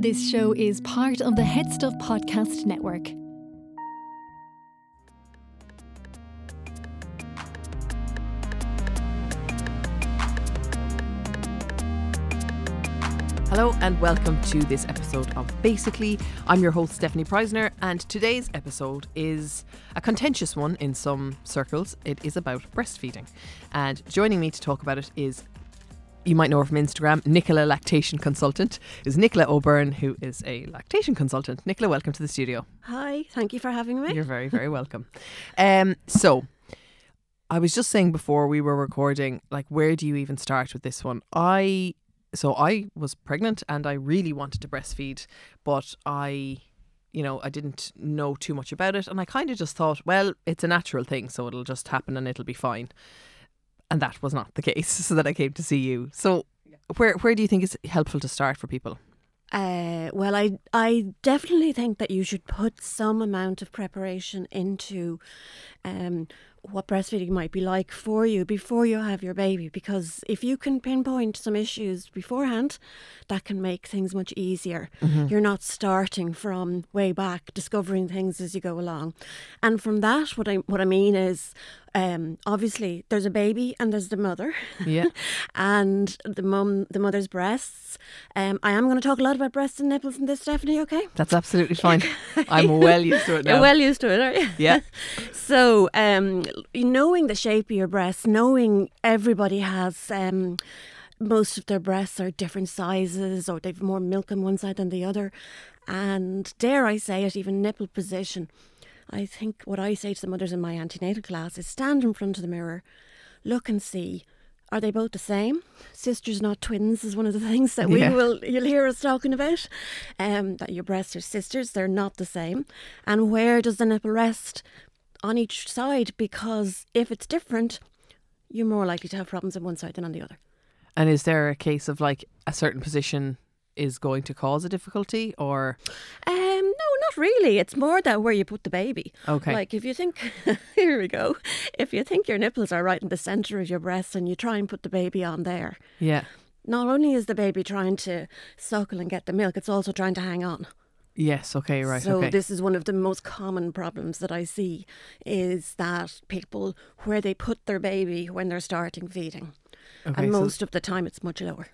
This show is part of the HeadStuff Podcast Network. Hello and welcome to this episode of Basically. I'm your host, Stefanie Preissner, and today's episode is a contentious one in some circles. It is about breastfeeding. And joining me to talk about it is, you might know her from Instagram, Nicola Lactation Consultant, is Nicola O'Byrne, who is a lactation consultant. Nicola, welcome to the studio. Hi, thank you for having me. You're very, very welcome. Um, so, I was just saying before we were recording, like, where do you even start with this one? I so I was pregnant and I really wanted to breastfeed, but I, you know, I didn't know too much about it. And I kind of just thought, well, it's a natural thing, so it'll just happen and it'll be fine. And that was not the case. So that I came to see you. So where where do you think is helpful to start for people? Uh, well, I I definitely think that you should put some amount of preparation into um, what breastfeeding might be like for you before you have your baby because if you can pinpoint some issues beforehand that can make things much easier mm-hmm. you're not starting from way back discovering things as you go along and from that what i what i mean is um, obviously there's a baby and there's the mother. Yeah. And the mum the mother's breasts. Um, i am going to talk a lot about breasts and nipples in this Stefanie okay? That's absolutely fine. I'm well used to it now. you're well used to it are you? Yeah. So um, knowing the shape of your breasts, knowing everybody has. Um, most of their breasts are different sizes or they've more milk on one side than the other. And dare I say it, even nipple position. I think what I say to the mothers in my antenatal class is stand in front of the mirror, look and see. Are they both the same? Sisters, not twins, is one of the things that we yeah. will you'll hear us talking about. Um, that your breasts are sisters, they're not the same. And where does the nipple rest? on each side because if it's different, you're more likely to have problems on one side than on the other. And is there a case of like a certain position is going to cause a difficulty or um no not really it's more that where you put the baby okay like if you think here we go if you think your nipples are right in the center of your breast and you try and put the baby on there yeah not only is the baby trying to suckle and get the milk it's also trying to hang on Yes, okay, right. So okay. this is one of the most common problems that I see is that people where they put their baby when they're starting feeding. Okay, and most so of the time it's much lower.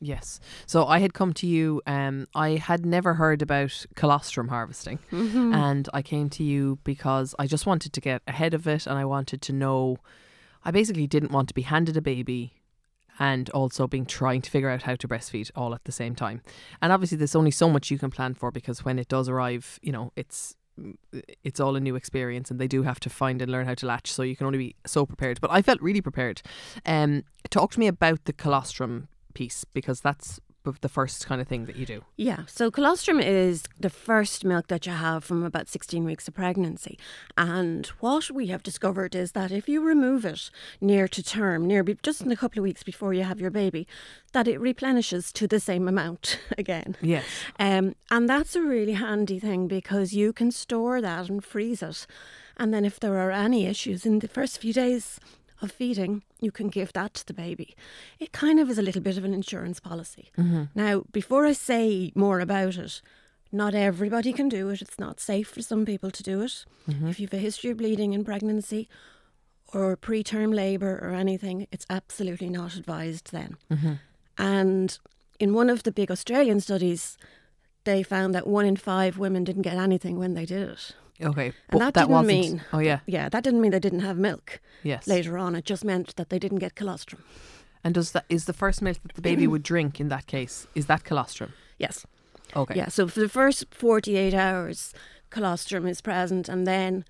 Yes. So I had come to you, um, I had never heard about colostrum harvesting. Mm-hmm. And I came to you because I just wanted to get ahead of it and I wanted to know. I basically didn't want to be handed a baby and also being trying to figure out how to breastfeed all at the same time. And obviously, there's only so much you can plan for because when it does arrive, you know, it's it's all a new experience and they do have to find and learn how to latch so you can only be so prepared but i felt really prepared um talk to me about the colostrum piece because that's the first kind of thing that you do? Yeah, so colostrum is the first milk that you have from about 16 weeks of pregnancy. And what we have discovered is that if you remove it near to term, near just in a couple of weeks before you have your baby, that it replenishes to the same amount again. Yes. Um, and that's a really handy thing because you can store that and freeze it. And then if there are any issues in the first few days, of feeding, you can give that to the baby. It kind of is a little bit of an insurance policy. Mm-hmm. Now, before I say more about it, not everybody can do it. It's not safe for some people to do it. Mm-hmm. If you have a history of bleeding in pregnancy or preterm labour or anything, it's absolutely not advised then. Mm-hmm. And in one of the big Australian studies, they found that one in five women didn't get anything when they did it. Okay, and that, that didn't mean. Oh yeah, yeah, that didn't mean they didn't have milk. Yes. Later on, it just meant that they didn't get colostrum. And does that is the first milk that the baby would drink in that case? Is that colostrum? Yes. Okay. Yeah. So for the first forty-eight hours, colostrum is present, and then,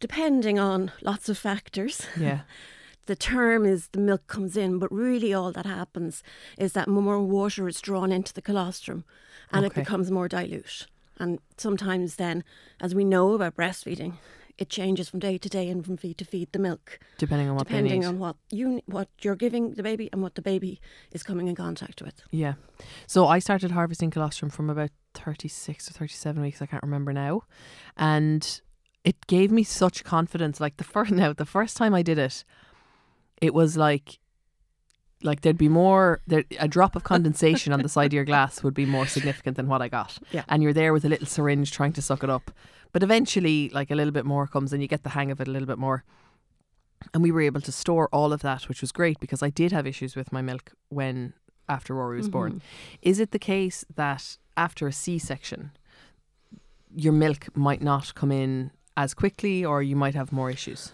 depending on lots of factors, yeah, the term is the milk comes in, but really all that happens is that more water is drawn into the colostrum and Okay. it becomes more dilute. And sometimes then, as we know about breastfeeding, it changes from day to day and from feed to feed the milk, Depending on what they depending on what you what you're giving the baby and what the baby is coming in contact with. Yeah. So I started harvesting colostrum from about 36 or 37 weeks, I can't remember now. And it gave me such confidence. Like the first now, the first time I did it, it was like like there'd be more there a drop of condensation on the side of your glass would be more significant than what I got. Yeah. And you're there with a little syringe trying to suck it up. But eventually like a little bit more comes and you get the hang of it a little bit more. And we were able to store all of that, which was great because I did have issues with my milk when after Rory was born. Mm-hmm. Is it the case that after a C section, your milk might not come in as quickly, or you might have more issues?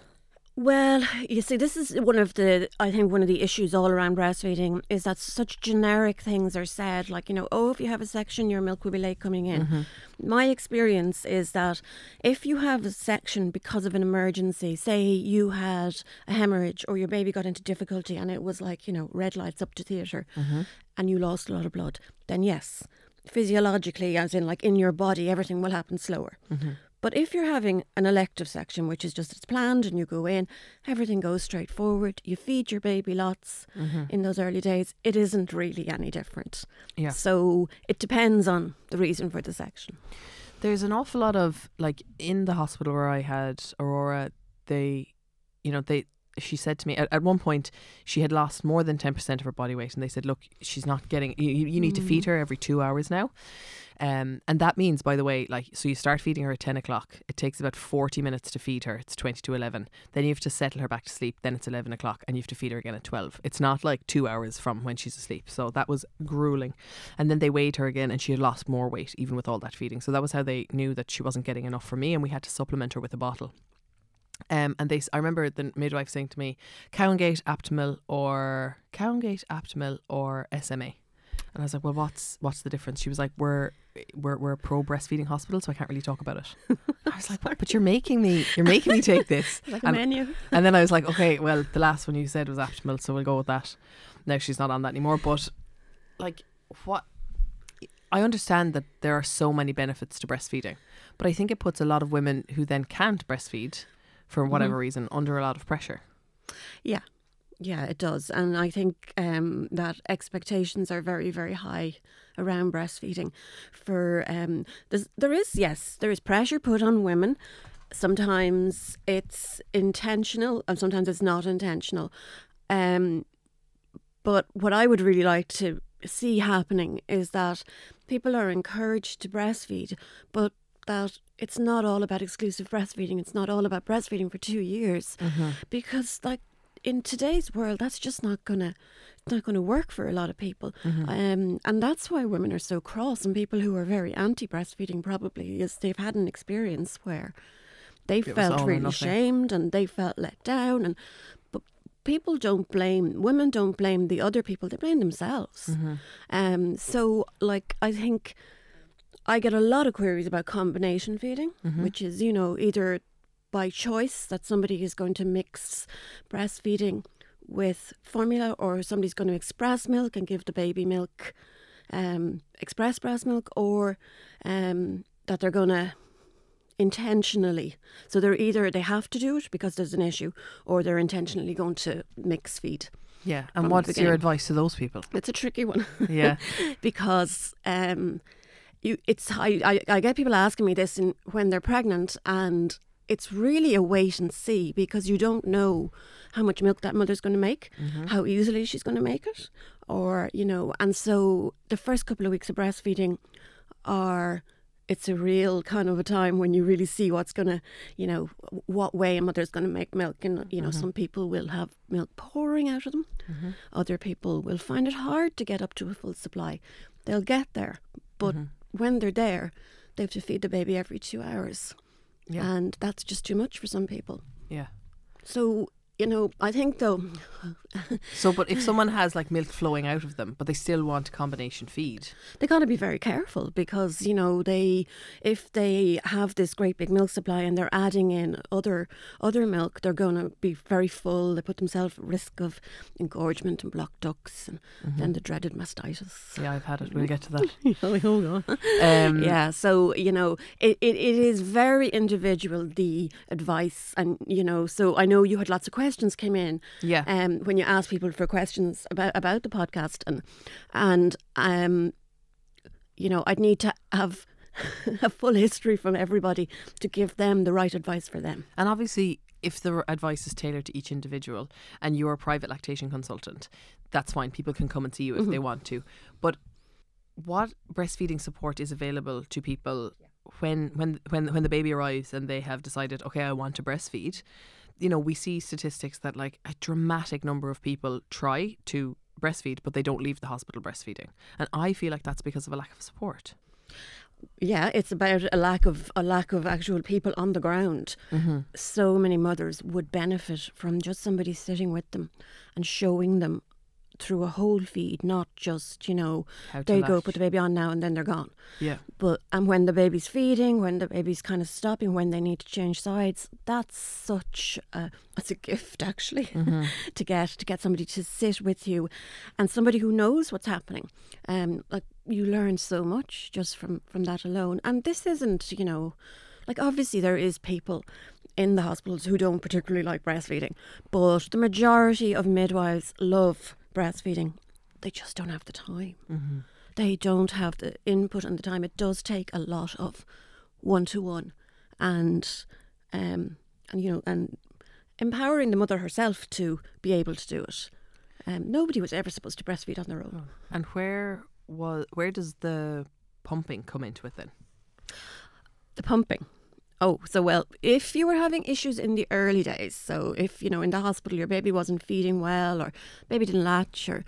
Well, you see, this is one of the, I think, one of the issues all around breastfeeding is that such generic things are said, like, you know, oh, if you have a section, your milk will be late coming in. Mm-hmm. My experience is that if you have a section because of an emergency, say you had a hemorrhage or your baby got into difficulty and it was like, you know, red lights up to theatre mm-hmm. and you lost a lot of blood, then yes, physiologically, as in like in your body, everything will happen slower. Mm-hmm. But if you're having an elective section, which is just it's planned and you go in, everything goes straight forward, you feed your baby lots mm-hmm. in those early days, it isn't really any different. Yeah. So it depends on the reason for the section. There's an awful lot of like in the hospital where I had Aurora, they, you know, they. She said to me at, at one point she had lost more than ten percent of her body weight, and they said, "Look, she's not getting. You, you need to feed her every two hours now." Um, and that means, by the way, like, so you start feeding her at 10 o'clock. It takes about 40 minutes to feed her. It's 20 to 11. Then you have to settle her back to sleep. Then it's 11 o'clock and you have to feed her again at 12. It's not like two hours from when she's asleep. So that was grueling. And then they weighed her again and she had lost more weight even with all that feeding. So that was how they knew that she wasn't getting enough from me and we had to supplement her with a bottle. Um, and they, I remember the midwife saying to me, Cow & Gate, Aptamil, or Cow & Gate, Aptamil, or SMA. And I was like, well, what's what's the difference? She was like, we're we're we're a pro breastfeeding hospital, so I can't really talk about it. I was like, but you're making me you're making me take this. Like a and, menu. and then I was like, okay, well, the last one you said was Aptamil, so we'll go with that. Now she's not on that anymore, but like, what? I understand that there are so many benefits to breastfeeding, but I think it puts a lot of women who then can't breastfeed for whatever reason under a lot of pressure. Yeah. Yeah, it does. And I think um, that expectations are very, very high around breastfeeding. For um, there is, yes, there is pressure put on women. Sometimes it's intentional and sometimes it's not intentional. Um, but what I would really like to see happening is that people are encouraged to breastfeed, but that it's not all about exclusive breastfeeding. It's not all about breastfeeding for two years, because like in today's world, that's just not gonna not gonna work for a lot of people, um, and that's why women are so cross. And people who are very anti breastfeeding probably is they've had an experience where they was felt really shamed and they felt let down and but people don't blame women don't blame the other people they blame themselves Mm-hmm. um so like i think i get a lot of queries about combination feeding Mm-hmm. which is you know either by choice that somebody is going to mix breastfeeding with formula or somebody's going to express milk and give the baby milk um, express breast milk or um, that they're going to intentionally so they're either they have to do it because there's an issue or they're intentionally going to mix feed Yeah. And what's your advice to those people? it's a tricky one Yeah. because um, you it's I, I, I get people asking me this in, when they're pregnant and it's really a wait and see because you don't know how much milk that mother's going to make, mm-hmm. how easily she's going to make it, or you know, and so the first couple of weeks of breastfeeding are it's a real kind of a time when you really see what's going to, you know, what way a mother's going to make milk. And, you know, mm-hmm. some people will have milk pouring out of them. Mm-hmm. Other people will find it hard to get up to a full supply. They'll get there. But when they're there, they have to feed the baby every two hours. Yeah. And that's just too much for some people. Yeah. So, you know, I think though, So, but if someone has like milk flowing out of them, but they still want a combination feed, they got to be very careful because you know they, if they have this great big milk supply and they're adding in other other milk, they're going to be very full. They put themselves at risk of engorgement and blocked ducts, and then the dreaded mastitis. yeah, I've had it. We'll get to that. Hold on. Um, yeah, so you know, it, it, it is very individual the advice, and you know, so I know you had lots of questions came in. Yeah. Um, when you ask people for questions about about the podcast, and and um, you know, I'd need to have a full history from everybody to give them the right advice for them. And obviously, if the advice is tailored to each individual and you're a private lactation consultant, that's fine. People can come and see you if they want to. But what breastfeeding support is available to people when when when when the baby arrives and they have decided, okay, I want to breastfeed? You know, we see statistics that like a dramatic number of people try to breastfeed, but they don't leave the hospital breastfeeding, and I feel like that's because of a lack of support. Yeah, it's about a lack of a lack of actual people on the ground. Mm-hmm. So many mothers would benefit from just somebody sitting with them and showing them through a whole feed, not just you know How there you go, put the baby on now and then they're gone. Yeah. But and when the baby's feeding, when the baby's kind of stopping, when they need to change sides, that's such a that's a gift actually to get to get somebody to sit with you, and somebody who knows what's happening. Um, like you learn so much just from from that alone. And this isn't you know, like obviously there is people in the hospitals who don't particularly like breastfeeding, but the majority of midwives love breastfeeding. They just don't have the time they don't have the input and the time. It does take a lot of one to one, and um, and you know, and empowering the mother herself to be able to do it. Um, nobody was ever supposed to breastfeed on their own. And where was where does the pumping come into it then? The pumping. Oh, so well, if you were having issues in the early days, so if you know in the hospital your baby wasn't feeding well, or baby didn't latch, or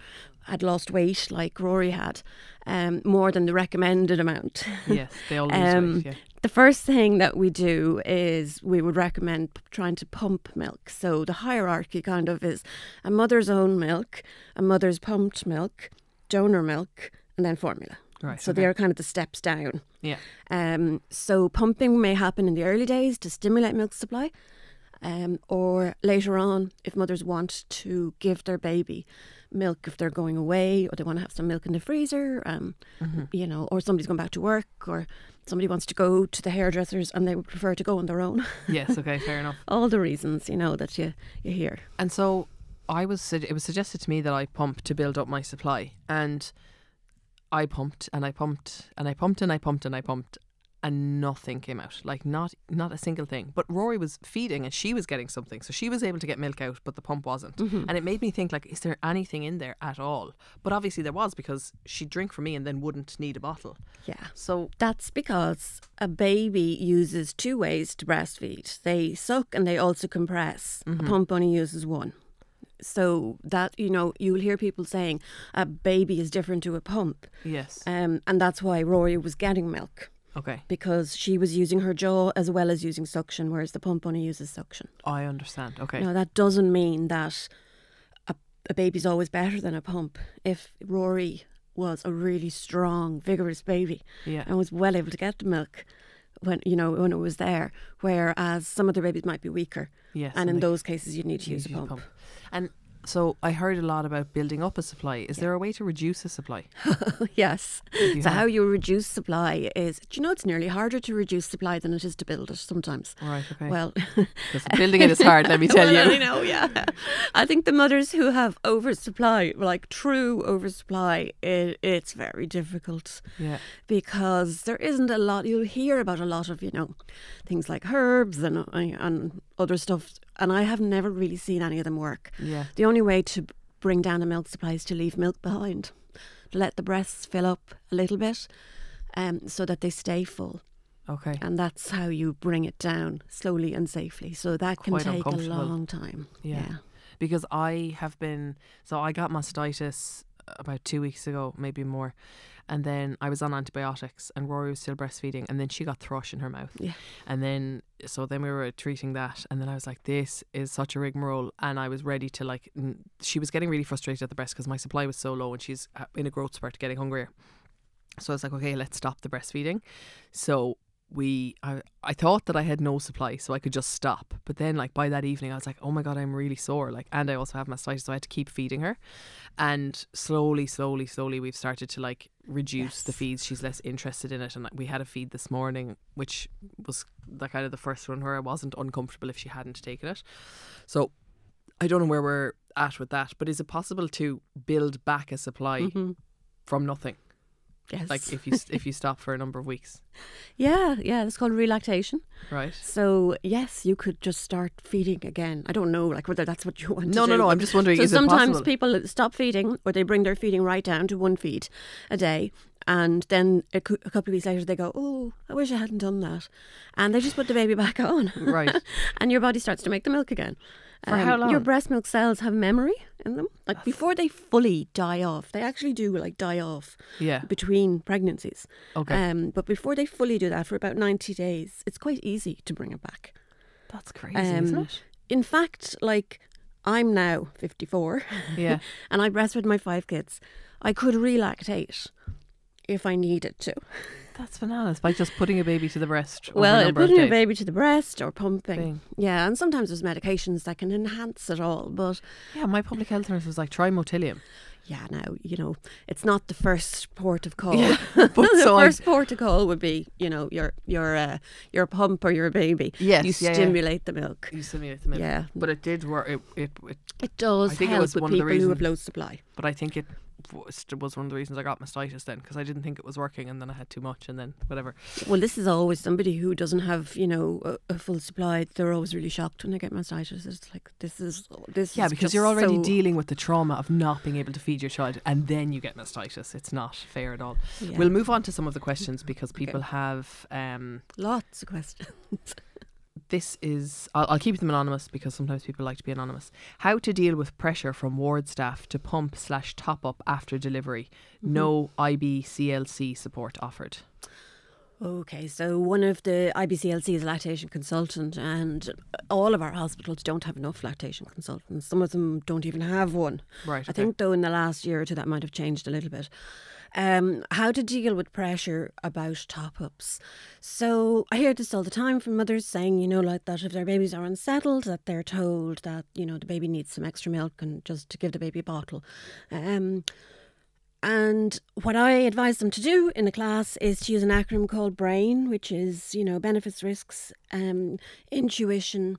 had lost weight like Rory had, um, more than the recommended amount. Yes, they all lose Um, weight. Yeah. The first thing that we do is we would recommend p- trying to pump milk. So the hierarchy kind of is a mother's own milk, a mother's pumped milk, donor milk, and then formula. Right, So okay. they are kind of the steps down. Yeah. Um, so pumping may happen in the early days to stimulate milk supply, um, or later on if mothers want to give their baby milk if they're going away or they want to have some milk in the freezer, um, you know, or somebody's going back to work or somebody wants to go to the hairdressers and they would prefer to go on their own. Yes. Okay. Fair enough. All the reasons, you know, that you, you hear. And so I was it was suggested to me that I pump to build up my supply, and I pumped and I pumped and I pumped and I pumped and I pumped, and nothing came out. Like not not a single thing. But Rory was feeding and she was getting something, so she was able to get milk out, but the pump wasn't. Mm-hmm. And it made me think like, is there anything in there at all? But obviously there was because she'd drink from me and then wouldn't need a bottle. Yeah. So That's because a baby uses two ways to breastfeed. They suck and they also compress. A mm-hmm. pump only uses one. So that you know, you'll hear people saying a baby is different to a pump, yes, um, and that's why Rory was getting milk okay, because she was using her jaw as well as using suction, whereas the pump only uses suction. I understand. Okay, Now that doesn't mean that a, a baby's always better than a pump. If Rory was a really strong, vigorous baby, yeah, and was well able to get the milk when you know when it was there. Whereas some of the babies might be weaker, yes, and in they- those cases you need to use a your pump. And so I heard a lot about building up a supply. Is there a way to reduce a supply? yes. So have- how you reduce supply is, do you know, it's nearly harder to reduce supply than it is to build it sometimes. Right. Okay. Well, building it is hard. Let me tell well, you. I know, yeah. I think the mothers who have oversupply, like true oversupply, it, it's very difficult. Yeah. because there isn't a lot you'll hear about a lot of you know things like herbs and uh, and other stuff and I have never really seen any of them work. Yeah. The only way to bring down the milk supply is to leave milk behind, to let the breasts fill up a little bit, um, so that they stay full, Okay. and that's how you bring it down slowly and safely. So that can Quite take a long time. Yeah. Because I have been so I got mastitis about two weeks ago, maybe more. And then I was on antibiotics, and Rory was still breastfeeding, and then she got thrush in her mouth. Yeah. And then, so then we were treating that, and then I was like, this is such a rigmarole, and I was ready to like. N- she was getting really frustrated at the breast because my supply was so low, and she's uh, in a growth spurt, getting hungrier. So I was like, okay, let's stop the breastfeeding. So we I, I thought that I had no supply so I could just stop. But then like by that evening I was like oh my god I'm really sore. Like and I also have mastitis so I had to keep feeding her. And slowly slowly slowly we've started to like reduce the feeds. She's less interested in it. And like, we had a feed this morning which was the kind of the first one where I wasn't uncomfortable if she hadn't taken it. So I don't know where we're at with that but is it possible to build back a supply Mhm. from nothing Yes. like if you if you stop for a number of weeks yeah, yeah, it's called relactation. right So yes, you could just start feeding again. I don't know, like whether that's what you want. No, no, do, no. I'm just wondering, So sometimes people stop feeding, or they bring their feeding right down to one feed a day, and then a, a couple of weeks later they go, "Oh, I wish I hadn't done that," and they just put the baby back on, Right. and your body starts to make the milk again. Um, For how Your breast milk cells have memory in them, like before they fully die off. They actually do like die off Yeah. between pregnancies. Okay. Um, but before they fully do that, for about ninety days, it's quite easy to bring it back. That's crazy, isn't Um, it? In fact, like I'm now 54 Yeah. and I breastfed my five kids. I could relactate if I needed to. That's bananas. By just putting a baby to the breast. over a well, putting a baby to the breast or pumping. Thing. Yeah, and sometimes there's medications that can enhance it all. But Yeah, my public health nurse was like, try motilium. yeah, now, you know, it's not the first port of call. Yeah, but the so I'm- first port of call would be, you know, your your uh, your pump or your baby. Yes, You yeah, yeah. stimulate the milk. You simulate the milk. Yeah. But it did work. It, it, it, It does I think it help was with one of the people who have low supply. but I think it was, was one of the reasons I got mastitis then because I didn't think it was working and then I had too much and then whatever. Well, this is always somebody who doesn't have, you know, a, a full supply. They're always really shocked when they get mastitis. It's like this is this. Yeah, is because you're already so- dealing with the trauma of not being able to feed your child and then you get mastitis. It's not fair at all. Yeah. We'll move on to some of the questions because people have um, lots of questions. this is I'll, I'll keep them anonymous because sometimes people like to be anonymous how to deal with pressure from ward staff to pump slash top up after delivery mm-hmm. no ibclc support offered Okay, so one of the IBCLC is a lactation consultant, and all of our hospitals don't have enough lactation consultants. Some of them don't even have one. right I think, though, in the last year or two, that might have changed a little bit. Um, how to deal with pressure about top ups. So I hear this all the time from mothers saying, you know, like that if their babies are unsettled, that they're told that, you know, the baby needs some extra milk and just to give the baby a bottle. Um, and what I advise them to do in the class is to use an acronym called BRAIN, which is, you know, benefits, risks, um, intuition,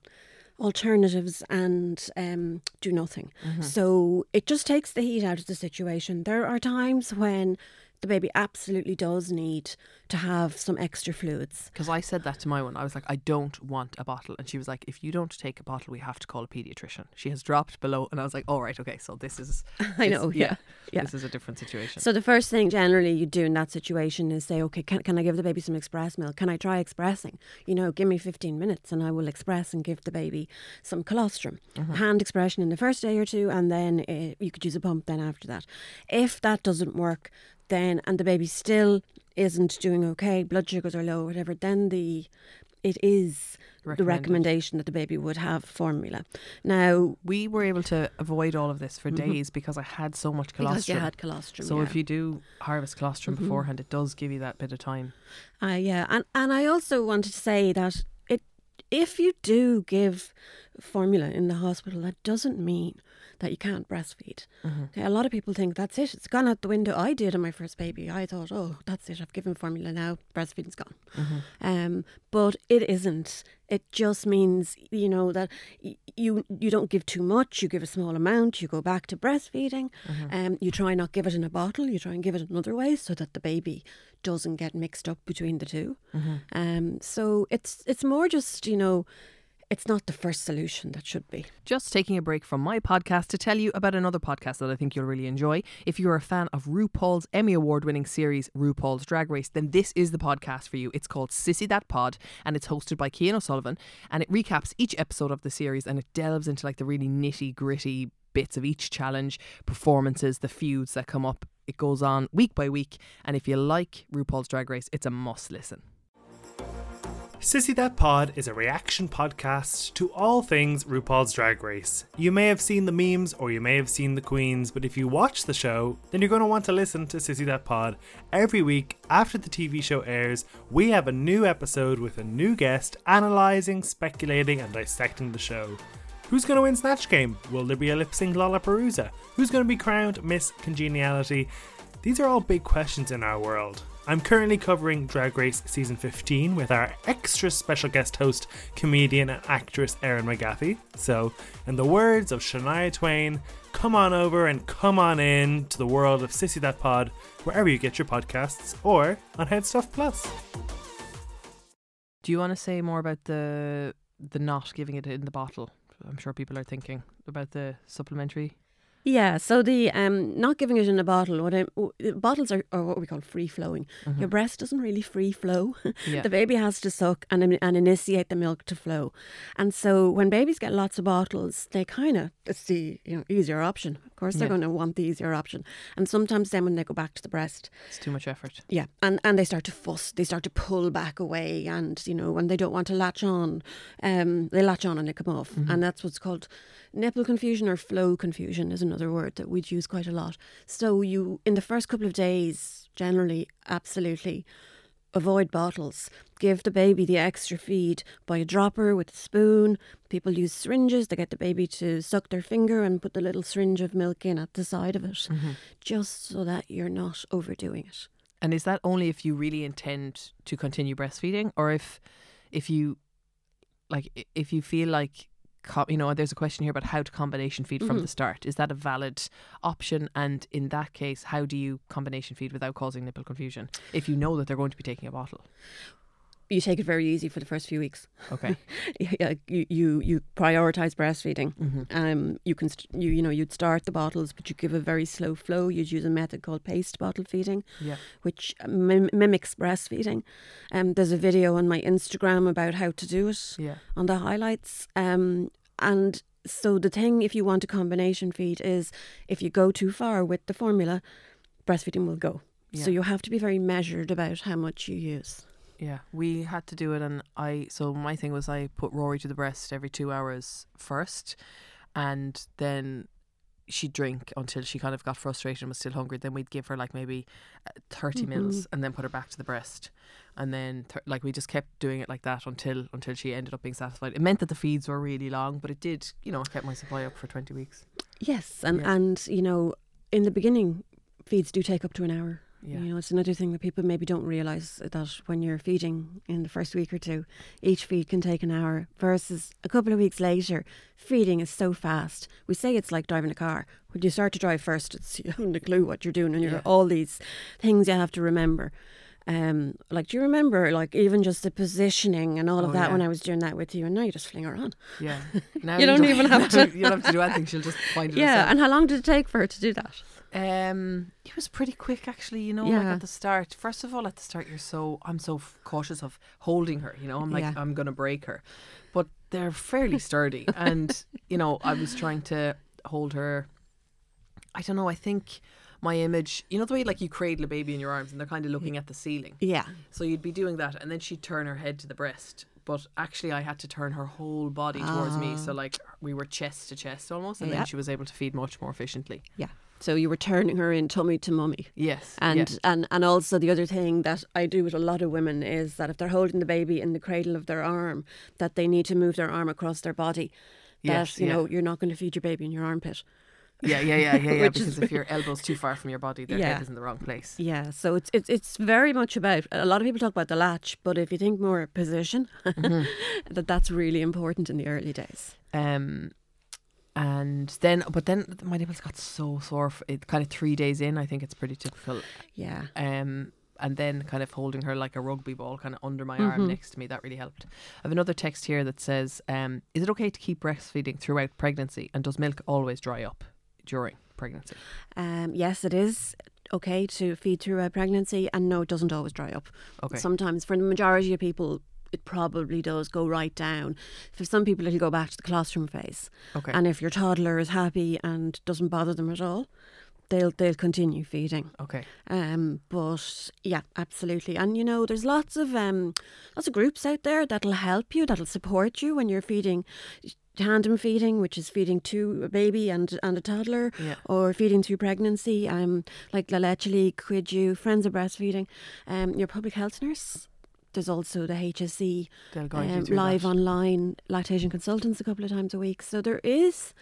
alternatives, and um, do nothing. So it just takes the heat out of the situation. There are times when the baby absolutely does need to have some extra fluids. because i said that to my one i was like i don't want a bottle and she was like if you don't take a bottle we have to call a pediatrician she has dropped below and i was like all right okay so this is I this- know, yeah, yeah. this is a different situation So the first thing generally you do in that situation is say, okay, can, can I give the baby some express milk? Can I try expressing? You know, give me 15 minutes and I will express and give the baby some colostrum. Hand expression in the first day or two and then uh, you could use a pump then after that. If that doesn't work, then, and the baby still isn't doing okay, blood sugars are low, whatever, then the, it is the recommendation that the baby would have formula. Now, we were able to avoid all of this for days because i had so much colostrum because you had colostrum. so yeah. if you do harvest colostrum beforehand it does give you that bit of time Uh, yeah, and and I also wanted to say that it if you do give formula in the hospital, that doesn't mean that you can't breastfeed. Okay, a lot of people think that's it; it's gone out the window. I did in my first baby. I thought, oh, that's it. I've given formula now. Breastfeeding's gone. Um, but it isn't. It just means you know that y- you you don't give too much. You give a small amount. You go back to breastfeeding. Um, you try not give it in a bottle. You try and give it another way so that the baby doesn't get mixed up between the 2 Um, so it's it's more just you know, it's not the first solution that should be. Just taking a break from my podcast to tell you about another podcast that I think you'll really enjoy. If you're a fan of RuPaul's Emmy Award winning series, RuPaul's Drag Race, then this is the podcast for you. It's called Sissy That Pod and it's hosted by Cian O'Sullivan and it recaps each episode of the series and it delves into like the really nitty gritty bits of each challenge, performances, the feuds that come up. It goes on week by week, and if you like RuPaul's Drag Race, it's a must listen. Sissy That Pod is a reaction podcast to all things RuPaul's Drag Race. You may have seen the memes or you may have seen the queens, but if you watch the show, then you're going to want to listen to Sissy That Pod. Every week after the TV show airs, we have a new episode with a new guest analysing, speculating, and dissecting the show. Who's going to win Snatch Game? Will there be a lip sync Lollapalooza? Who's going to be crowned Miss Congeniality? These are all big questions in our world. I'm currently covering Drag Race Season 15 with our extra special guest host, comedian and actress Erin McGathy. So, in the words of Shania Twain, come on over and come on in to the world of Sissy That Pod, wherever you get your podcasts, or on Headstuff Plus. Do you want to say more about the the not giving it in the bottle? I'm sure people are thinking about the supplementary. Yeah, so the um, not giving it in a bottle. What I, w- bottles are, are what we call free flowing. Your breast doesn't really free flow. Yeah. the baby has to suck and and initiate the milk to flow. And so when babies get lots of bottles, they kind of it's the you know easier option. Of course, they're Yeah. going to want the easier option. And sometimes then when they go back to the breast, It's too much effort. yeah, and and they start to fuss. They start to pull back away, and you know when they don't want to latch on, um, they latch on and they come off, and that's what's called nipple confusion or flow confusion is another word that we'd use quite a lot. So you in the first couple of days, generally, absolutely. Avoid bottles. Give the baby the extra feed by a dropper with a spoon. People use syringes. They get the baby to suck their finger and put the little syringe of milk in at the side of it, mm-hmm. just so that you're not overdoing it. And is that only if you really intend to continue breastfeeding, or if if you like if you feel like co- you know there's a question here about how to combination feed from the mm-hmm. start. Is that a valid option? And in that case how do you combination feed without causing nipple confusion if you know that they're going to be taking a bottle you take it very easy for the first few weeks. okay yeah, you you, you prioritize breastfeeding. Um, you can st- you you know you'd start the bottles, but you give a very slow flow. You'd use a method called paced bottle feeding, yeah which mim- mimics breastfeeding. Um, there's a video on my Instagram about how to do it yeah on the highlights. Um, and so the thing, if you want a combination feed, is if you go too far with the formula, breastfeeding will go. Yeah. So you have to be very measured about how much you use. Yeah, we had to do it, and I. So my thing was, I put Rory to the breast every two hours first, and then she'd drink until she kind of got frustrated and was still hungry. Then we'd give her like maybe uh, 30 mils, and then put her back to the breast, and then th- like we just kept doing it like that until until she ended up being satisfied. It meant that the feeds were really long, but it did, you know, kept my supply up for twenty weeks. Yes, and Yeah. and you know, in the beginning, feeds do take up to an hour. Yeah. You know, it's another thing that people maybe don't realise that when you're feeding in the first week or two, each feed can take an hour versus a couple of weeks later, feeding is so fast. We say it's like driving a car. When you start to drive first, it's you haven't a clue what you're doing and you're Yeah. all these things you have to remember. Um, like, do you remember, like, even just the positioning and all Oh, of that yeah. when I was doing that with you? And now you just fling her on. Yeah, now You don't even have to- You don't have to do anything. She'll just find it. Yeah, herself. and how long did it take for her to do that? Um, it was pretty quick actually. You know, like Yeah. at the start. First of all, at the start, you're so I'm so f- cautious of holding her. You know, I'm like Yeah. I'm gonna break her, but they're fairly sturdy, and you know, I was trying to hold her. I don't know. I think my image, you know, the way like you cradle a baby in your arms and they're kind of looking at the ceiling. Yeah. So you'd be doing that, and then she'd turn her head to the breast. But actually, I had to turn her whole body towards me, so like we were chest to chest almost, and Ah. Then she was able to feed much more efficiently. Yeah. So you were turning her in tummy to mummy. Yes, And, yeah. and and also the other thing that I do with a lot of women is that if they're holding the baby in the cradle of their arm, that they need to move their arm across their body. That Yes, you yeah. know you're not going to feed your baby in your armpit. Yeah, yeah, yeah, yeah, yeah. Because if your elbow's too far from your body, their Yeah. head is in the wrong place. Yeah. So it's it's it's very much about a lot of people talk about the latch, but if you think more position, Mm-hmm. that that's really important in the early days. Um, and then, but then my nipples got so sore. f- It kind of three days in, I think it's pretty typical. Yeah. Um, and then kind of holding her like a rugby ball, kind of under my arm next to me, that really helped. I have another text here that says, um, "Is it okay to keep breastfeeding throughout pregnancy? And does milk always dry up during pregnancy?" Um, yes, it is okay to feed through a pregnancy, and no, it doesn't always dry up. Okay. Sometimes, for the majority of people, it probably does go right down. For some people, it'll go back to the colostrum phase. Okay. And if your toddler is happy and doesn't bother them at all, they'll they'll continue feeding. okay. Um, but yeah, absolutely. And you know, there's lots of um, lots of groups out there that'll help you, that'll support you when you're feeding. Tandem feeding, which is feeding to a baby and and a toddler, Yeah. or feeding through pregnancy, um, like La Leche League, Cuidiú, Friends of Breastfeeding, um, your public health nurse. There's also the HSE you um, live that. online lactation consultants a couple of times a week. So there is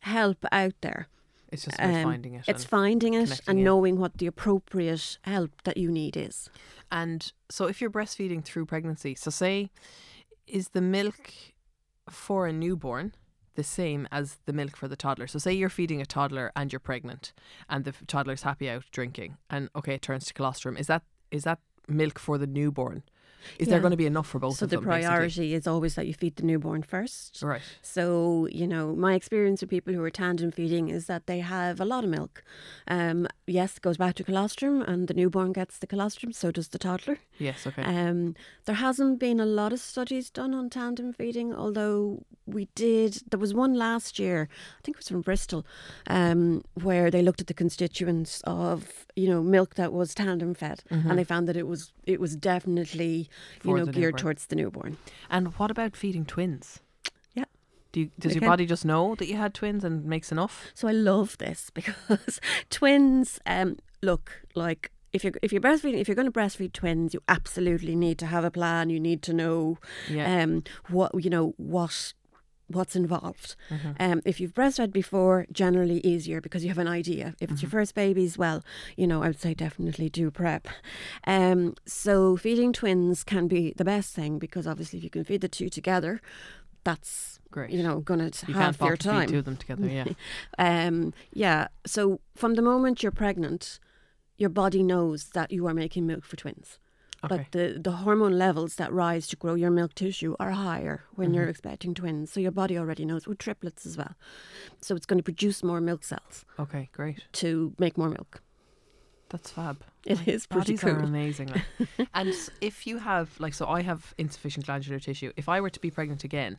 help out there. It's just Um, finding it. It's finding it and in. knowing what the appropriate help that you need is. And so, if you're breastfeeding through pregnancy, so say, is the milk for a newborn the same as the milk for the toddler? So, say you're feeding a toddler and you're pregnant, and the toddler's happy out drinking, and okay, it turns to colostrum. Is that is that milk for the newborn? Is there going to be enough for both so of the them? basically? priority is always that you feed the newborn first. right? So, you know, my experience with people who are tandem feeding is that they have a lot of milk. Um, yes, it goes back to colostrum, and the newborn gets the colostrum, so does the toddler. Yes. Okay. Um, there hasn't been a lot of studies done on tandem feeding, although we did. There was one last year, I think it was from Bristol, um, where they looked at the constituents of you know milk that was tandem fed, and they found that it was it was definitely you know geared newborn. towards the newborn. and what about feeding twins? Yeah. Do you, does your body just know that you had twins and makes enough? So I love this because twins um, look like if you're if you're breastfeeding if you're going to breastfeed twins, you absolutely need to have a plan. You need to know Yeah. um, what you know what what's involved. Mm-hmm. Um, if you've breastfed before, generally easier because you have an idea. If it's your first babies, well, you know, I would say definitely do prep. Um, so feeding twins can be the best thing because obviously if you can feed the two together, that's Great. you know going to you half can't your time. two of them together. Yeah. Um, yeah. So from the moment you're pregnant, your body knows that you are making milk for twins. Okay. But the, the hormone levels that rise to grow your milk tissue are higher when you're Mm-hmm. expecting twins. So your body already knows with triplets as well. So it's going to produce more milk cells Okay. Great. to make more milk. That's fab. It is pretty Bodies are cool. amazing. like. and if you have, like, so I have insufficient glandular tissue. If I were to be pregnant again,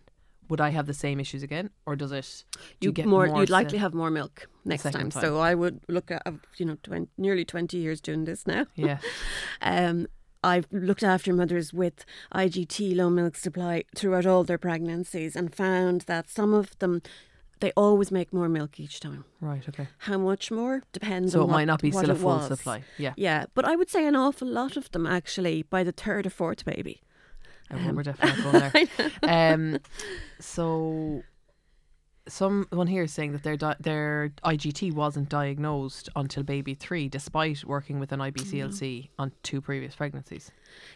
would I have the same issues again, or does it? Do you, You get more, more? you'd likely have more milk next time. time. So I would look at you know 20, nearly twenty years doing this now. Yeah. Um, I've looked after mothers with IGT low milk supply throughout all their pregnancies and found that some of them they always make more milk each time. Right. Okay. How much more depends So on it what, might not be still a full supply. Yeah. Yeah, but I would say an awful lot of them actually by the third or fourth baby. Um, we're definitely going there. um, so someone here is saying that their di- their IGT wasn't diagnosed until baby three, despite working with an IBCLC on two previous pregnancies.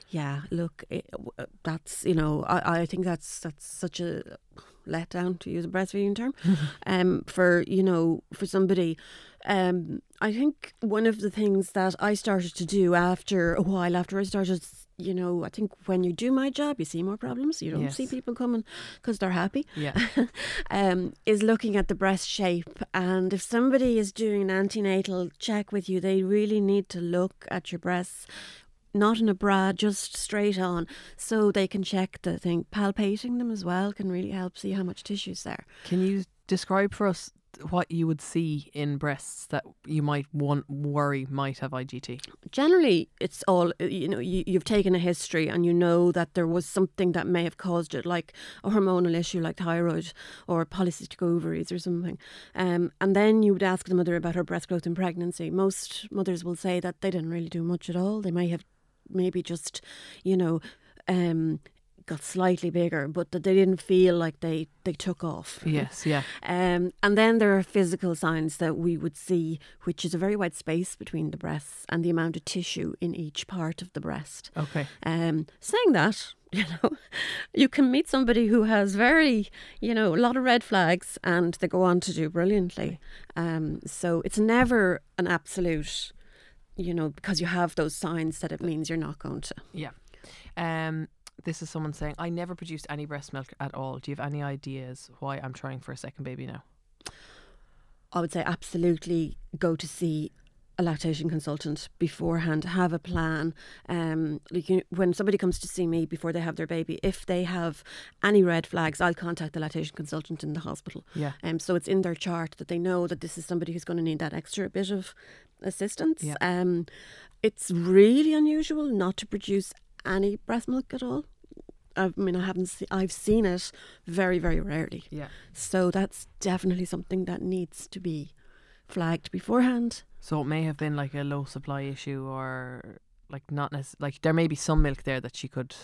Yeah, look, it, uh, that's you know, I, I think that's that's such a letdown to use a breastfeeding term. um, for you know, for somebody, um, I think one of the things that I started to do after a while, after I started, you know, I think when you do my job, you see more problems. You don't see people coming because they're happy. Yeah. um, is looking at the breast shape. And if somebody is doing an antenatal check with you, they really need to look at your breasts, not in a bra, just straight on, so they can check the thing. Palpating them as well can really help see how much tissue's there. Can you describe for us what you would see in breasts that you might want worry might have IGT? Generally, it's all, uh, you know, you, you've taken a history and you know that there was something that may have caused it, like a hormonal issue like thyroid or polycystic ovaries or something. Um, and then you would ask the mother about her breast growth in pregnancy. Most mothers will say that they didn't really do much at all. They may have maybe just, you know, um, got slightly bigger, but that they didn't feel like they, they took off. Yes. Yeah. Um, and then there are physical signs that we would see, which is a very wide space between the breasts and the amount of tissue in each part of the breast. Okay. Um, saying that, you know, you can meet somebody who has very, you know, a lot of red flags and they go on to do brilliantly. Um, so it's never an absolute, you know, because you have those signs that it means you're not going to. Yeah. Um, this is someone saying, I never produced any breast milk at all. Do you have any ideas why I'm trying for a second baby now? I would say absolutely go to see a lactation consultant beforehand, have a plan. Um, like you, when somebody comes to see me before they have their baby, if they have any red flags, I'll contact the lactation consultant in the hospital. Yeah. Um, so it's in their chart that they know that this is somebody who's going to need that extra bit of assistance. Yeah. Um, it's really unusual not to produce any breast milk at all. I mean, I haven't. Se- I've seen it very, very rarely. Yeah. So that's definitely something that needs to be flagged beforehand. So it may have been like a low supply issue or like not necess- like there may be some milk there that she could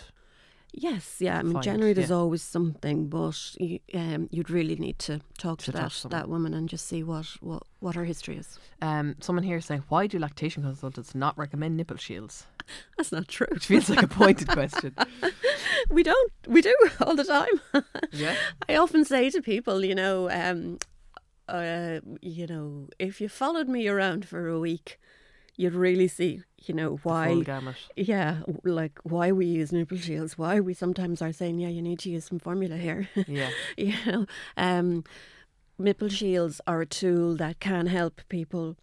Yes, yeah. I mean, Find, generally there's yeah. always something, but you, um, you'd really need to talk to, To that that woman and just see what, what, what her history is. um someone here is saying why do lactation consultants not recommend nipple shields? That's not true. Which feels like a pointed question. we don't. We do all the time. Yeah. I often say to people, you know, um, uh, you know, if you followed me around for a week, you'd really see, you know, why. Yeah, like why we use nipple shields, why we sometimes are saying, yeah, you need to use some formula here. Yeah. you know, um, nipple shields are a tool that can help people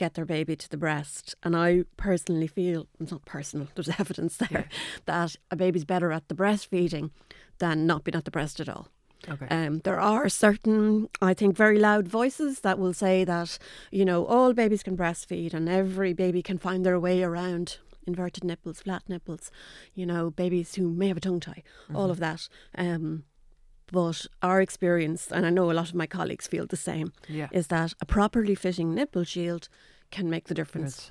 get their baby to the breast. And I personally feel, it's not personal, there's evidence there, that a baby's better at the breastfeeding than not being at the breast at all. Okay. Um, there are certain, I think, very loud voices that will say that, you know, all babies can breastfeed and every baby can find their way around inverted nipples, flat nipples, you know, babies who may have a tongue tie, all of that. Um, but our experience, and I know a lot of my colleagues feel the same, Yeah. is that a properly fitting nipple shield can make the difference.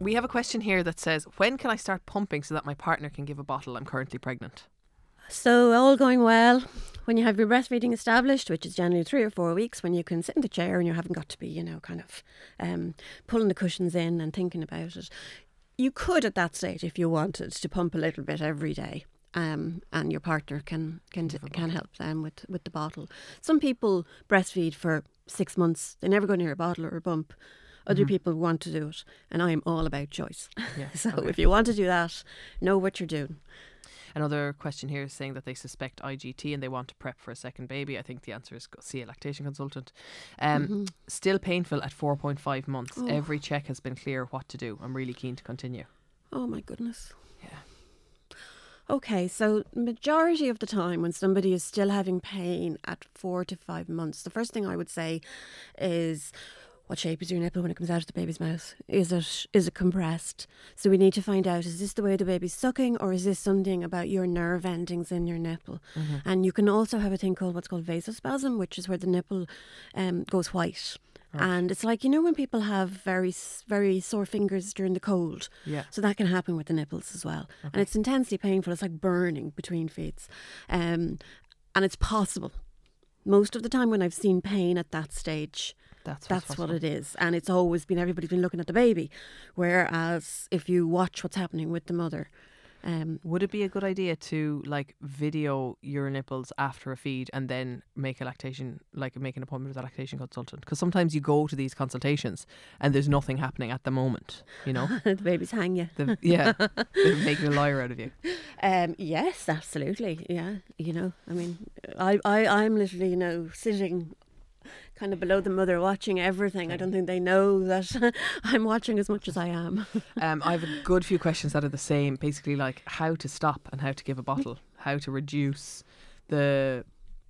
We have a question here that says, When can I start pumping so that my partner can give a bottle? I'm currently pregnant. So, all going well. When you have your breastfeeding established, which is generally three or four weeks, when you can sit in the chair and you haven't got to be, you know, kind of um, pulling the cushions in and thinking about it, you could at that stage, if you wanted, to pump a little bit every day. Um, and your partner can can can help them with, with the bottle. Some people breastfeed for six months; they never go near a bottle or a pump. Other people want to do it, and I'm all about choice. Yeah, so okay. if you want to do that, know what you're doing. Another question here is saying that they suspect IGT and they want to prep for a second baby. I think the answer is go see a lactation consultant. Um, Still painful at 4.5 months. Oh. Every check has been clear what to do. I'm really keen to continue. Oh my goodness. Yeah. Okay, so majority of the time when somebody is still having pain at four to five months, the first thing I would say is what shape is your nipple when it comes out of the baby's mouth? Is it is it compressed? So we need to find out is this the way the baby's sucking or is this something about your nerve endings in your nipple? And you can also have a thing called what's called vasospasm, which is where the nipple um, goes white. And it's like you know when people have very very sore fingers during the cold. Yeah. So that can happen with the nipples as well. And it's intensely painful. It's like burning between feeds. Um, and it's possible. Most of the time when I've seen pain at that stage, That's, that's what it is. And it's always been everybody's been looking at the baby. Whereas if you watch what's happening with the mother, um, Would it be a good idea to like video your nipples after a feed and then make a lactation, like make an appointment with a lactation consultant? Because sometimes you go to these consultations and there's nothing happening at the moment, you know? the baby's hang you. The, yeah, they're making a liar out of you. Um, yes, absolutely. Yeah, you know, I mean, I, I, I'm literally, you know, sitting kind of below the mother watching everything. I don't think they know that I'm watching as much as I am. Um, I have a good few questions that are the same. Basically, like how to stop and how to give a bottle, how to reduce the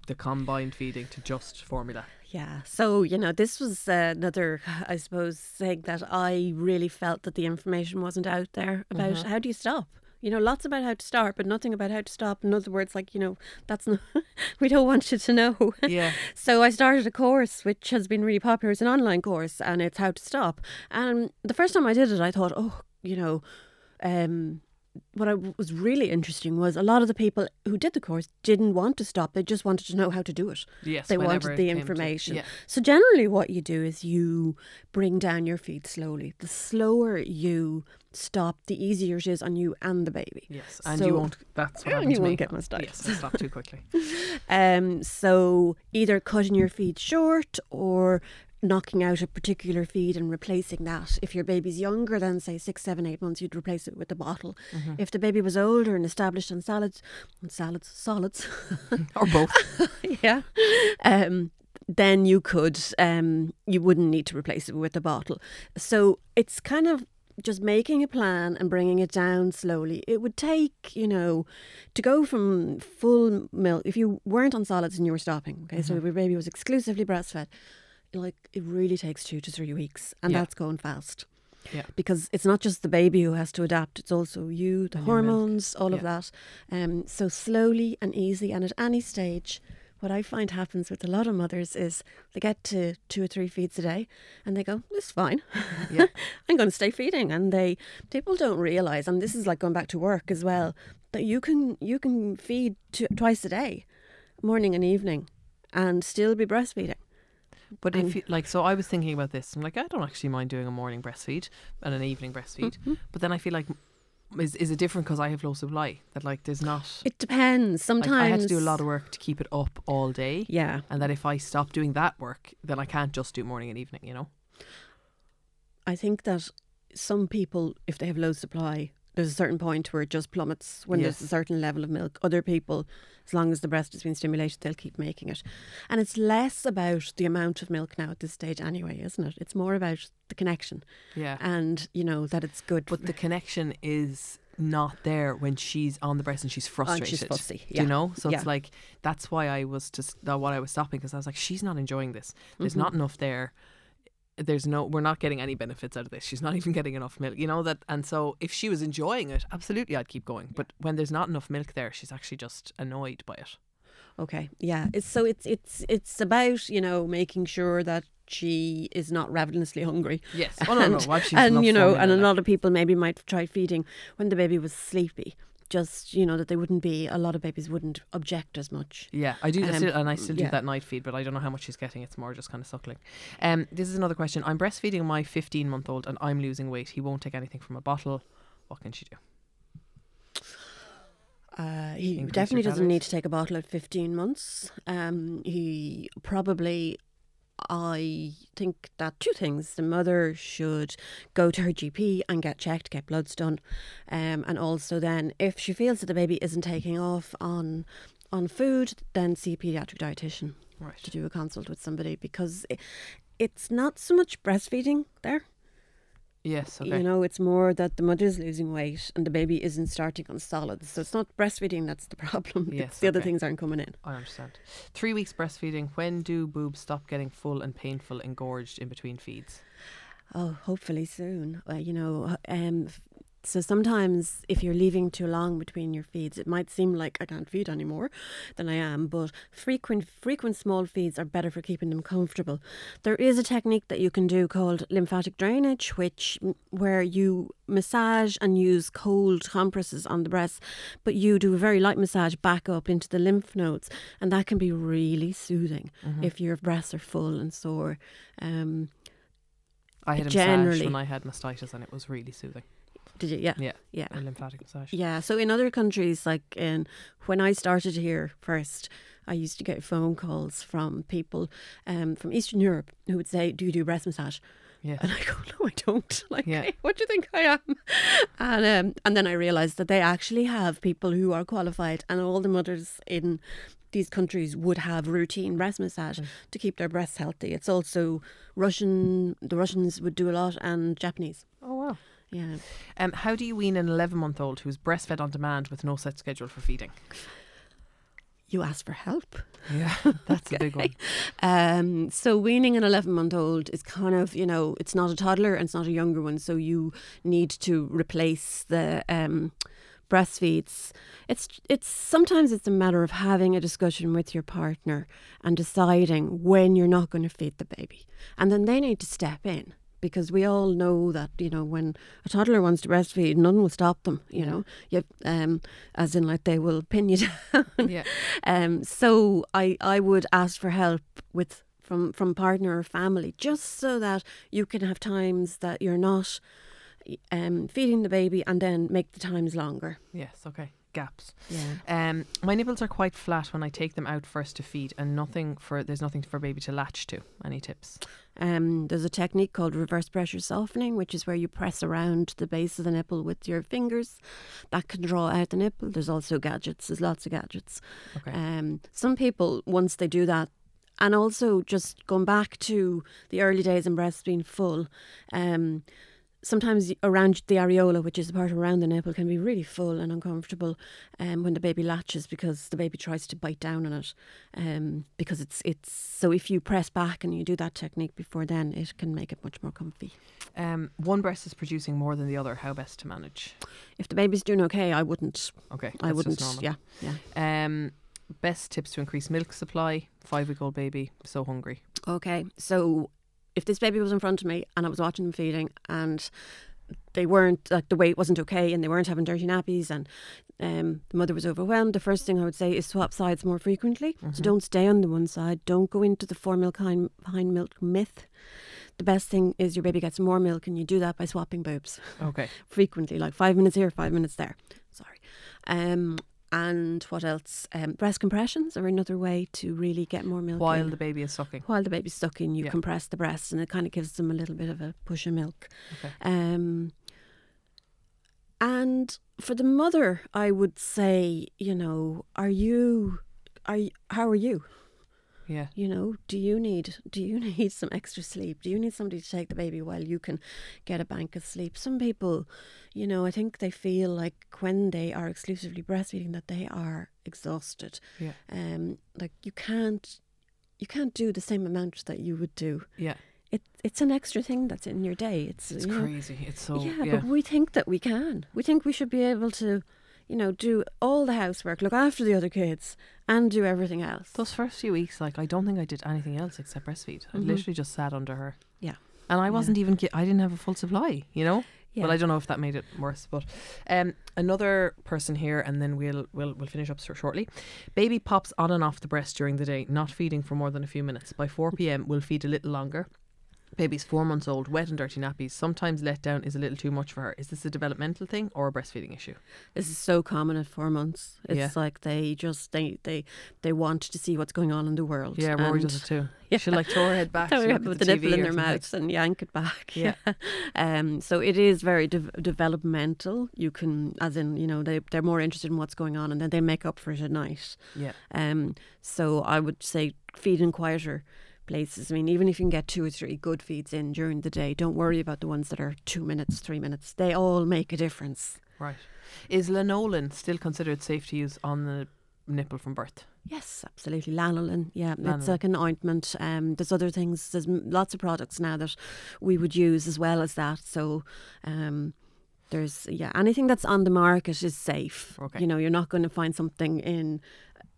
the combined feeding to just formula. Yeah. So, you know, this was uh, another, I suppose, thing that I really felt that the information wasn't out there about how do you stop? You know, lots about how to start, but nothing about how to stop. In other words, like, you know, that's not, we don't want you to know. Yeah. So I started a course which has been really popular. It's an online course and it's how to stop. And the first time I did it, I thought, oh, you know, um, what I was really interesting was a lot of the people who did the course didn't want to stop. They just wanted to know how to do it. Yes, they wanted the came to- information. yeah. So generally, what you do is you bring down your feed slowly. The slower you stop, the easier it is on you and the baby. Yes, and So- you won't. That's what And you to me. won't get mastitis. Yes, I stopped too quickly. Um, so either cutting your feed short or knocking out a particular feed and replacing that. If your baby's younger than say six, seven, eight months, you'd replace it with a bottle. Mm-hmm. If the baby was older and established on salads, on salads, solids, or both. yeah, um, then you could, um, you wouldn't need to replace it with a bottle. So it's kind of just making a plan and bringing it down slowly. It would take, you know, to go from full milk, if you weren't on solids and you were stopping, okay, so if your baby was exclusively breastfed, like it really takes two to three weeks, and Yeah. that's going fast. Yeah. Because it's not just the baby who has to adapt, it's also you, the And hormones, all of that. Um, so slowly and easy, and at any stage, what I find happens with a lot of mothers is they get to two or three feeds a day and they go, is fine. Yeah. I'm going to stay feeding. And they people don't realise, and this is like going back to work as well, that you can you can feed t- twice a day, morning and evening, and still be breastfeeding. But if you like, so I was thinking about this. I'm like, I don't actually mind doing a morning breastfeed and an evening breastfeed. Mm-hmm. But then I feel like, is is it different because I have low supply? That like there's not. It depends. Like, Sometimes I had to do a lot of work to keep it up all day. Yeah. And that if I stop doing that work, then I can't just do morning and evening. You know. I think that some people, if they have low supply, there's a certain point where it just plummets when there's a certain level of milk. Other people, as long as the breast has been stimulated, they'll keep making it. And it's less about the amount of milk now at this stage, anyway, isn't it? It's more about the connection Yeah. and, you know, that it's good. But the connection is not there when she's on the breast and she's frustrated. And she's fussy, yeah. you know? So Yeah. it's like that's why I was just what I was stopping because I was like, she's not enjoying this. There's Mm-hmm. not enough there. There's no, we're not getting any benefits out of this. She's not even getting enough milk, you know that. And so, if she was enjoying it, absolutely, I'd keep going. But when there's not enough milk there, she's actually just annoyed by it. Okay, yeah. It's so it's it's it's about you know making sure that she is not ravenously hungry. Yes. Oh, no, no, and, well, she's and you know, and a lot of people maybe might try feeding when the baby was sleepy. Just you know that they wouldn't be. A lot of babies wouldn't object as much. Yeah, I do, I Um, still, and I still yeah. do that night feed, but I don't know how much she's getting. It's more just kind of suckling. Um, this is another question. I'm breastfeeding my 15 month old, and I'm losing weight. He won't take anything from a bottle. What can she do? Uh, he Increase definitely doesn't need to take a bottle at 15 months. Um, he probably, I think that two things. The mother should go to her GP and get checked, get bloods done. Um, and also then, if she feels that the baby isn't taking off on on food, then see a paediatric dietitian Right. to do a consult with somebody because it, it's not so much breastfeeding there. Yes. Okay. You know, it's more that the mother's losing weight and the baby isn't starting on solids. So it's not breastfeeding that's the problem. Yes, it's the other things aren't coming in. I understand. Three weeks breastfeeding. When do boobs stop getting full and painful, engorged in between feeds? Oh, hopefully soon. Uh, you know, um, so sometimes if you're leaving too long between your feeds, it might seem like I can't feed anymore than I am. But frequent, frequent small feeds are better for keeping them comfortable. There is a technique that you can do called lymphatic drainage, which where you massage and use cold compresses on the breasts, but you do a very light massage back up into the lymph nodes, and that can be really soothing if your breasts are full and sore. Um, I had a massage when I had mastitis, and it was really soothing. Did you? Yeah, Yeah. yeah. A lymphatic massage. Yeah, so in other countries, like in when I started here first, I used to get phone calls from people um, from Eastern Europe who would say, "Do you do breast massage?" Yeah. And I go, no, I don't. Like, Yeah. "Hey, what do you think I am? And um, and then I realised that they actually have people who are qualified, and all the mothers in these countries would have routine breast massage to keep their breasts healthy. It's also Russian. The Russians would do a lot, and Japanese. Oh wow. Yeah. Um, how do you wean an 11 month old who's breastfed on demand with no set schedule for feeding? You ask for help. Yeah, that's a big one. Um, so weaning an 11 month old is kind of, you know, it's not a toddler and it's not a younger one. So you need to replace the um, breastfeeds. It's, it's sometimes it's a matter of having a discussion with your partner and deciding when you're not going to feed the baby. And then they need to step in. Because we all know that you know when a toddler wants to breastfeed, none will stop them. You know, you, um, as in like they will pin you down. Yeah. Um, so I, I would ask for help with from from partner or family, just so that you can have times that you're not um, feeding the baby, and then make the times longer. Yes, okay. Gaps. Yeah. Um, my nipples are quite flat when I take them out first to feed, and nothing for there's nothing for baby to latch to. Any tips? Um, there's a technique called reverse pressure softening, which is where you press around the base of the nipple with your fingers. That can draw out the nipple. There's also gadgets. There's lots of gadgets. Okay. Um, some people, once they do that, and also just going back to the early days in breast being full, um, sometimes around the areola, which is the part around the nipple, can be really full and uncomfortable um, when the baby latches because the baby tries to bite down on it. Um, because it's it's so if you press back and you do that technique before then, it can make it much more comfy. Um, one breast is producing more than the other. How best to manage? If the baby's doing okay, I wouldn't. Okay, I wouldn't. Yeah, yeah. Um, best tips to increase milk supply. Five week old baby, so hungry. Okay, so if this baby was in front of me and I was watching them feeding and they weren't like the weight wasn't okay and they weren't having dirty nappies and um, the mother was overwhelmed, the first thing I would say is swap sides more frequently. So don't stay on the one side. Don't go into the fore milk hind, hind milk myth. The best thing is your baby gets more milk and you do that by swapping boobs Okay. frequently, like five minutes here, five minutes there. Sorry. Um, and what else? Um, breast compressions are another way to really get more milk While in the baby is sucking. while the baby's sucking, you Yeah. compress the breast, and it kind of gives them a little bit of a push of milk. Okay. Um, and for the mother, I would say, you know, are you, are you, how are you? Yeah. You know, do you need do you need some extra sleep? Do you need somebody to take the baby while you can get a bank of sleep? Some people, you know, I think they feel like when they are exclusively breastfeeding that they are exhausted. Yeah. Um, like you can't you can't do the same amount that you would do. Yeah. It it's an extra thing that's in your day. It's It's you know, crazy. It's so yeah, yeah. but we think that we can. We think we should be able to, you know, do all the housework, look after the other kids, and do everything else. Those first few weeks, like I don't think I did anything else except breastfeed. I Mhm. literally just sat under her. Yeah. And I wasn't even. Gi- I didn't have a full supply. You know. Yeah. Well, I don't know if that made it worse, but um, another person here, and then we'll we'll we'll finish up shortly. Baby pops on and off the breast during the day, not feeding for more than a few minutes. By four p.m., we'll feed a little longer. Baby's four months old, wet and dirty nappies. Sometimes let down is a little too much for her. Is this a developmental thing or a breastfeeding issue? This is so common at four months. It's Yeah. like they just they they they want to see what's going on in the world. Yeah, Rory does it too. Yeah. She'll like throw her head back throw to it look at with the, the, nipple in their mouths and yank it back. Yeah. um. So it is very de- developmental. You can, as in, you know, they they're more interested in what's going on, and then they make up for it at night. Yeah. Um. So I would say feed in quieter places. I mean, even if you can get two or three good feeds in during the day, don't worry about the ones that are two minutes, three minutes. They all make a difference. Right. Is lanolin still considered safe to use on the nipple from birth? Yes, absolutely. Lanolin, yeah, it's like an ointment. Um, there's other things. There's lots of products now that we would use as well as that. So, um, there's yeah, anything that's on the market is safe. Okay. You know, you're not going to find something in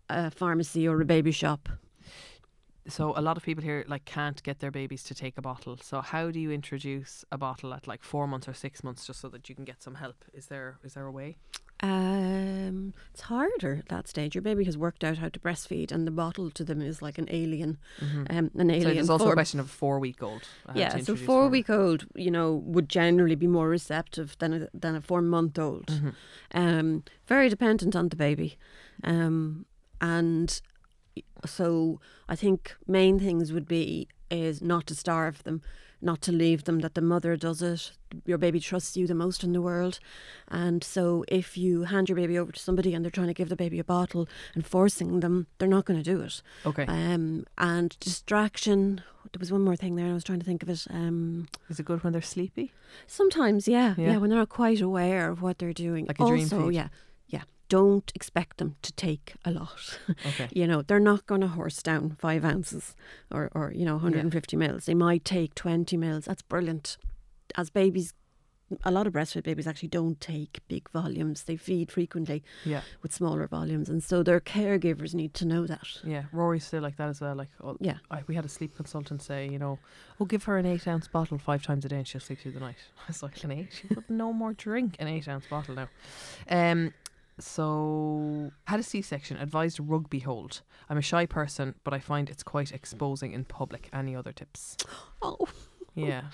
a pharmacy or a baby shop. So a lot of people here like can't get their babies to take a bottle. So how do you introduce a bottle at like four months or six months just so that you can get some help? Is there is there a way? Um, it's harder at that stage. Your baby has worked out how to breastfeed, and the bottle to them is like an alien, um, an alien. So there's also a question of a four week old. Yeah, so four week old, you know, would generally be more receptive than a, than a four month old. Mm-hmm. Um, very dependent on the baby, um, and so I think main things would be is not to starve them. not to leave them, that the mother does it. Your baby trusts you the most in the world. And so if you hand your baby over to somebody and they're trying to give the baby a bottle and forcing them, they're not going to do it. Okay. Um, and distraction. There was one more thing there. I was trying to think of it. Um, Is it good when they're sleepy? sometimes, yeah, yeah, Yeah. when they're not quite aware of what they're doing. Like a dream also, yeah. Don't expect them to take a lot. Okay. you know, they're not going to horse down five ounces or, or you know, 150 mils. They might take 20 mils. That's brilliant. As babies, a lot of breastfed babies actually don't take big volumes. They feed frequently Yeah. with smaller volumes, and so their caregivers need to know that. Yeah. Rory's still like that as well. Like, oh, Yeah. I, we had a sleep consultant say, you know, oh, give her an eight ounce bottle five times a day and she'll sleep through the night. I was like, an eight? She would no more drink an eight ounce bottle now. Um, so had a C section. Advised rugby hold. I'm a shy person, but I find it's quite exposing in public. Any other tips? Oh, Yeah.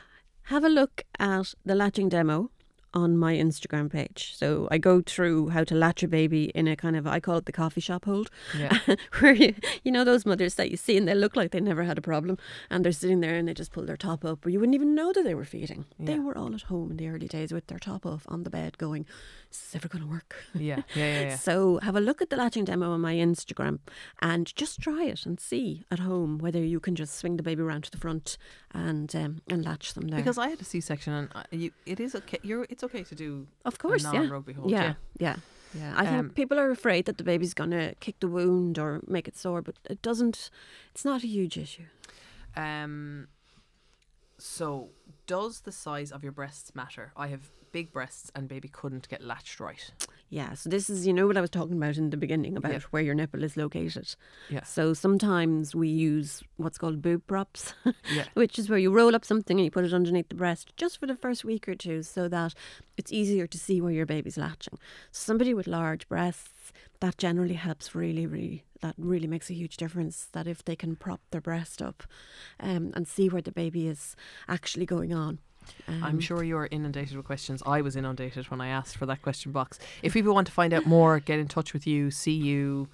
have a look at the latching demo on my Instagram page. So I go through how to latch a baby in a kind of I call it the coffee shop hold, Yeah. where you you know those mothers that you see and they look like they never had a problem and they're sitting there and they just pull their top up, or you wouldn't even know that they were feeding. They were all at home in the early days with their top off on the bed, going, "Is this ever going to work?" Yeah. Yeah. Yeah. yeah. So have a look at the latching demo on my Instagram and just try it and see at home whether you can just swing the baby around to the front and um, and latch them there. Because I had a C section and I- you, it is okay. You're, it's okay to do Of course, yeah. hold, Yeah, yeah. yeah, yeah. I think Um, people are afraid that the baby's going to kick the wound or make it sore, but it doesn't. It's not a huge issue. Um. So, does the size of your breasts matter? I have big breasts, and baby couldn't get latched right. Yeah, so this is, you know, what I was talking about in the beginning about where your nipple is located. Yeah. So sometimes we use what's called boob props, Yeah. which is where you roll up something and you put it underneath the breast just for the first week or two so that it's easier to see where your baby's latching. So somebody with large breasts, that generally helps really, really, that really makes a huge difference. That if they can prop their breast up um, and see where the baby is actually going on. I'm Um, sure you're inundated with questions. I was inundated when I asked for that question box. If people want to find out more, get in touch with you, see you,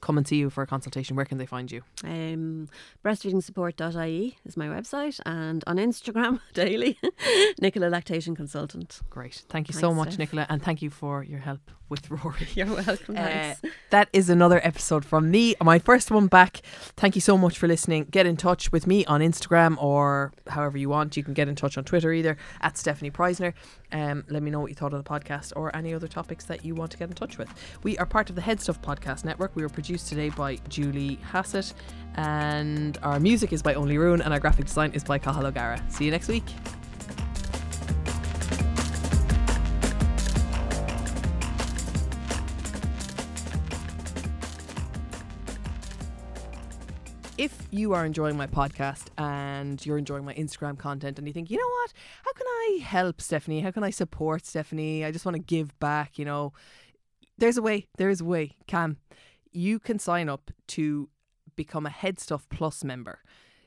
come and see you for a consultation, where can they find you? Um, breastfeedingsupport.ie is my website, and on Instagram daily, Nicola Lactation Consultant. Great. Thank you so much, Steph. Nicola, and thank you for your help with Rory. You're welcome. Uh, that is another episode from me, my first one back. Thank you so much for listening. Get in touch with me on Instagram or however you want. You can get in touch on Twitter either at Stefanie Preissner. Um, let me know what you thought of the podcast or any other topics that you want to get in touch with. We are part of the HeadStuff Podcast Network. We were produced today by Julie Hassett, and our music is by Only Ruin, and our graphic design is by Cathal O'Gara. See you next week. if you are enjoying my podcast and you're enjoying my Instagram content and you think, you know what, how can I help Stefanie? How can I support Stefanie? I just want to give back, you know. There's a way. There is a way. Cam, you can sign up to become a HeadStuff Plus member.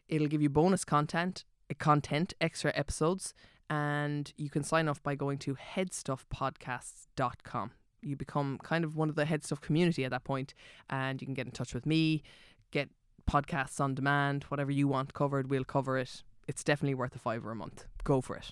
It'll give you bonus content, uh, content, extra episodes, and you can sign up by going to headstuffpodcasts.com. You become kind of one of the HeadStuff community at that point, and you can get in touch with me, get podcasts on demand, whatever you want covered, we'll cover it. It's definitely worth a fiver a month. Go for it.